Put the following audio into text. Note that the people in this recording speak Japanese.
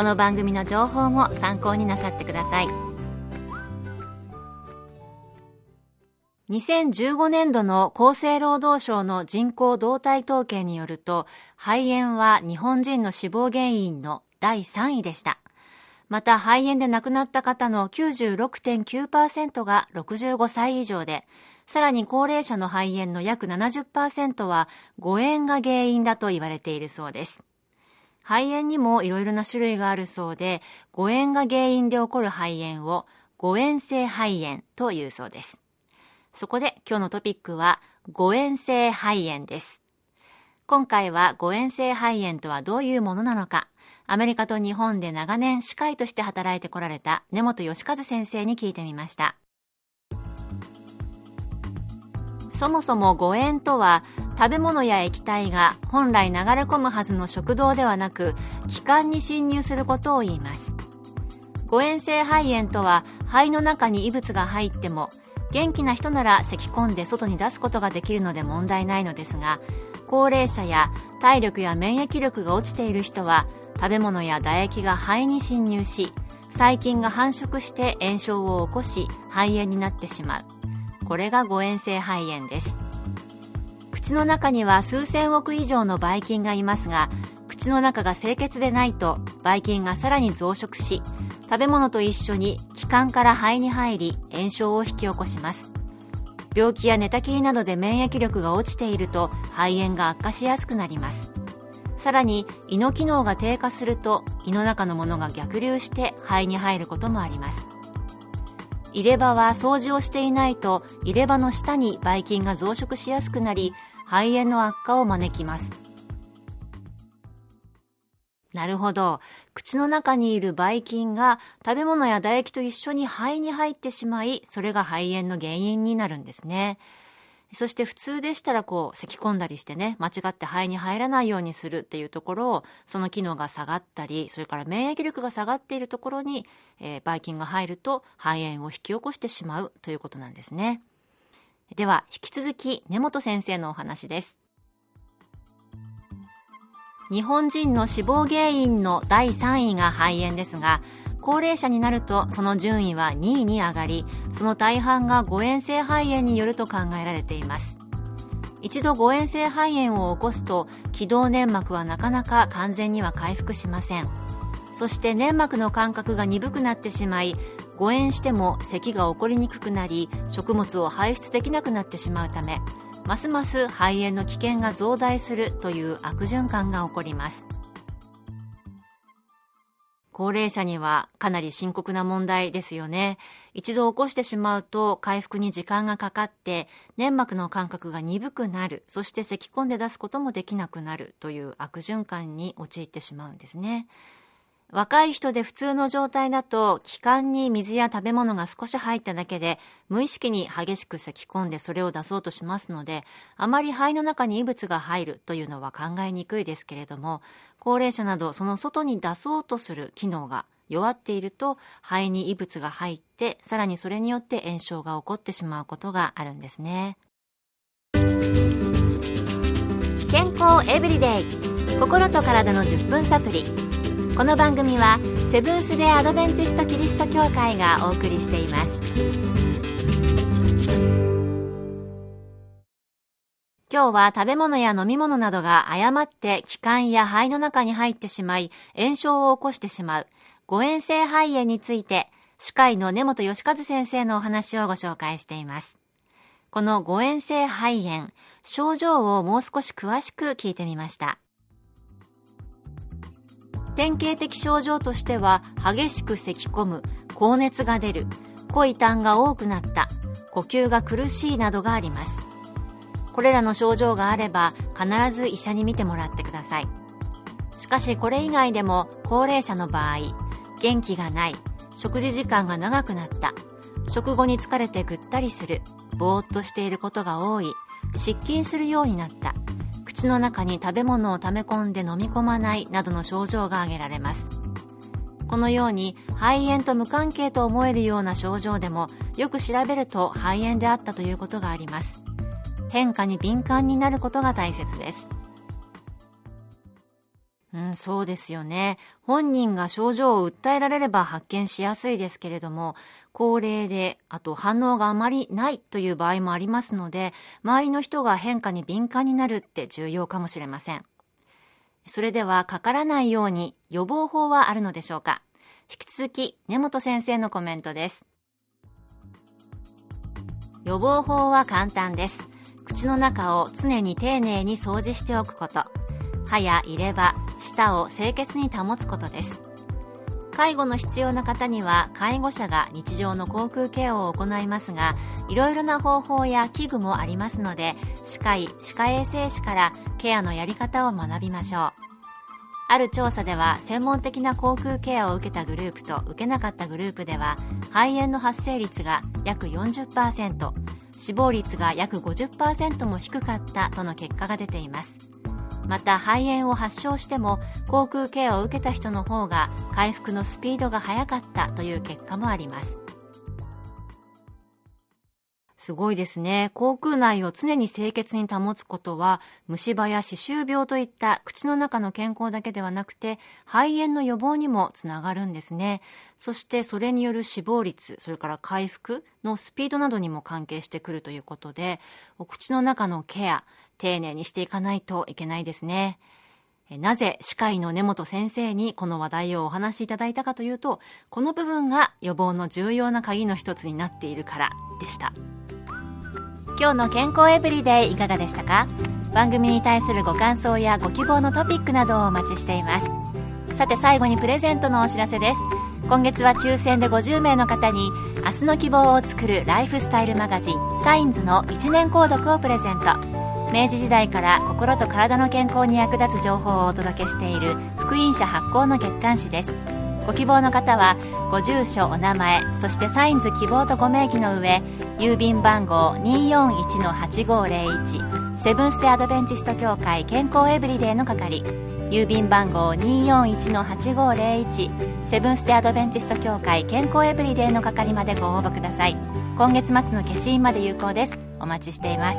この番組の情報も参考になさってください。2015年度の厚生労働省の人口動態統計によると肺炎は日本人の死亡原因の第3位でした。また肺炎で亡くなった方の96.9%が65歳以上でさらに高齢者の肺炎の約70%は誤嚥が原因だと言われているそうです。肺炎にもいろいろな種類があるそうで、誤嚥が原因で起こる肺炎を誤嚥性肺炎というそうです。そこで今日のトピックは誤嚥性肺炎です。今回は誤嚥性肺炎とはどういうものなのか、アメリカと日本で長年歯科医として働いてこられた根本義和先生に聞いてみました。そもそも誤嚥とは食べ物や液体が本来流れ込むはずの食道ではなく気管に侵入することを言います。誤嚥性肺炎とは肺の中に異物が入っても元気な人なら咳き込んで外に出すことができるので問題ないのですが高齢者や体力や免疫力が落ちている人は食べ物や唾液が肺に侵入し細菌が繁殖して炎症を起こし肺炎になってしまう。これが誤嚥性肺炎です。口の中には数千億以上のばい菌がいますが口の中が清潔でないとばい菌がさらに増殖し食べ物と一緒に気管から肺に入り炎症を引き起こします。病気や寝たきりなどで免疫力が落ちていると肺炎が悪化しやすくなります。さらに胃の機能が低下すると胃の中のものが逆流して肺に入ることもあります。入れ歯は掃除をしていないと入れ歯の下にばい菌が増殖しやすくなり肺炎の悪化を招きます。なるほど。口の中にいるばい菌が食べ物や唾液と一緒に肺に入ってしまいそれが肺炎の原因になるんですね。そして普通でしたらこう咳き込んだりしてね間違って肺に入らないようにするっていうところをその機能が下がったりそれから免疫力が下がっているところに、えー、ばい菌が入ると肺炎を引き起こしてしまうということなんですね。では引き続き根本先生のお話です。日本人の死亡原因の第3位が肺炎ですが高齢者になるとその順位は2位に上がりその大半が誤嚥性肺炎によると考えられています。一度誤嚥性肺炎を起こすと気道粘膜はなかなか完全には回復しません。そして粘膜の感覚が鈍くなってしまい誤嚥しても咳が起こりにくくなり食物を排出できなくなってしまうためますます肺炎の危険が増大するという悪循環が起こります。高齢者にはかなり深刻な問題ですよね。一度起こしてしまうと回復に時間がかかって粘膜の感覚が鈍くなるそして咳き込んで出すこともできなくなるという悪循環に陥ってしまうんですね。若い人で普通の状態だと気管に水や食べ物が少し入っただけで無意識に激しく咳き込んでそれを出そうとしますのであまり肺の中に異物が入るというのは考えにくいですけれども高齢者などその外に出そうとする機能が弱っていると肺に異物が入ってさらにそれによって炎症が起こってしまうことがあるんですね。健康エブリデイ。心と体の10分サプリ。この番組はセブンス・デ・アドベンチスト・キリスト教会がお送りしています。今日は食べ物や飲み物などが誤って気管や肺の中に入ってしまい炎症を起こしてしまう。誤嚥性肺炎について歯科医の根本義和先生のお話をご紹介しています。この誤嚥性肺炎症状をもう少し詳しく聞いてみました。典型的症状としては激しく咳き込む高熱が出る濃い痰が多くなった呼吸が苦しいなどがあります。これらの症状があれば必ず医者に診てもらってください。しかしこれ以外でも高齢者の場合元気がない食事時間が長くなった食後に疲れてぐったりするぼーっとしていることが多い失禁するようになった口の中に食べ物を溜め込んで飲み込まないなどの症状が挙げられます。このように肺炎と無関係と思えるような症状でもよく調べると肺炎であったということがあります。変化に敏感になることが大切です。うん、そうですよね。本人が症状を訴えられれば発見しやすいですけれども、高齢で、あと反応があまりないという場合もありますので、周りの人が変化に敏感になるって重要かもしれません。それでは、かからないように予防法はあるのでしょうか？引き続き、根本先生のコメントです。予防法は簡単です。口の中を常に丁寧に掃除しておくこと。歯や入れ歯、舌を清潔に保つことです。介護の必要な方には介護者が日常の口腔ケアを行いますがいろいろな方法や器具もありますので歯科医歯科衛生士からケアのやり方を学びましょうある調査では専門的な口腔ケアを受けたグループと受けなかったグループでは肺炎の発生率が約40%死亡率が約50%も低かったとの結果が出ていますまた肺炎を発症しても口腔ケアを受けた人の方が回復のスピードが速かったという結果もありますすごいですね。口腔内を常に清潔に保つことは、虫歯や歯周病といった口の中の健康だけではなくて、肺炎の予防にもつながるんですね。そしてそれによる死亡率、それから回復のスピードなどにも関係してくるということで、お口の中のケア、丁寧にしていかないといけないですね。なぜ歯科医の根本先生にこの話題をお話しいただいたかというと、この部分が予防の重要な鍵の一つになっているからでした。今日の健康エブリデイいかがでしたか？番組に対するご感想やご希望のトピックなどをお待ちしています。さて最後にプレゼントのお知らせです。今月は抽選で50名の方に明日の希望を作るライフスタイルマガジンサインズの1年購読をプレゼント。明治時代から心と体の健康に役立つ情報をお届けしている福音社発行の月刊誌です。ご希望の方はご住所お名前そしてサインズ希望とご名義の上郵便番号241-8501セブンス・デ・アドベンチスト協会健康エブリデイの係郵便番号241-8501セブンス・デ・アドベンチスト協会健康エブリデイの係までご応募ください。今月末の消印まで有効です。お待ちしています。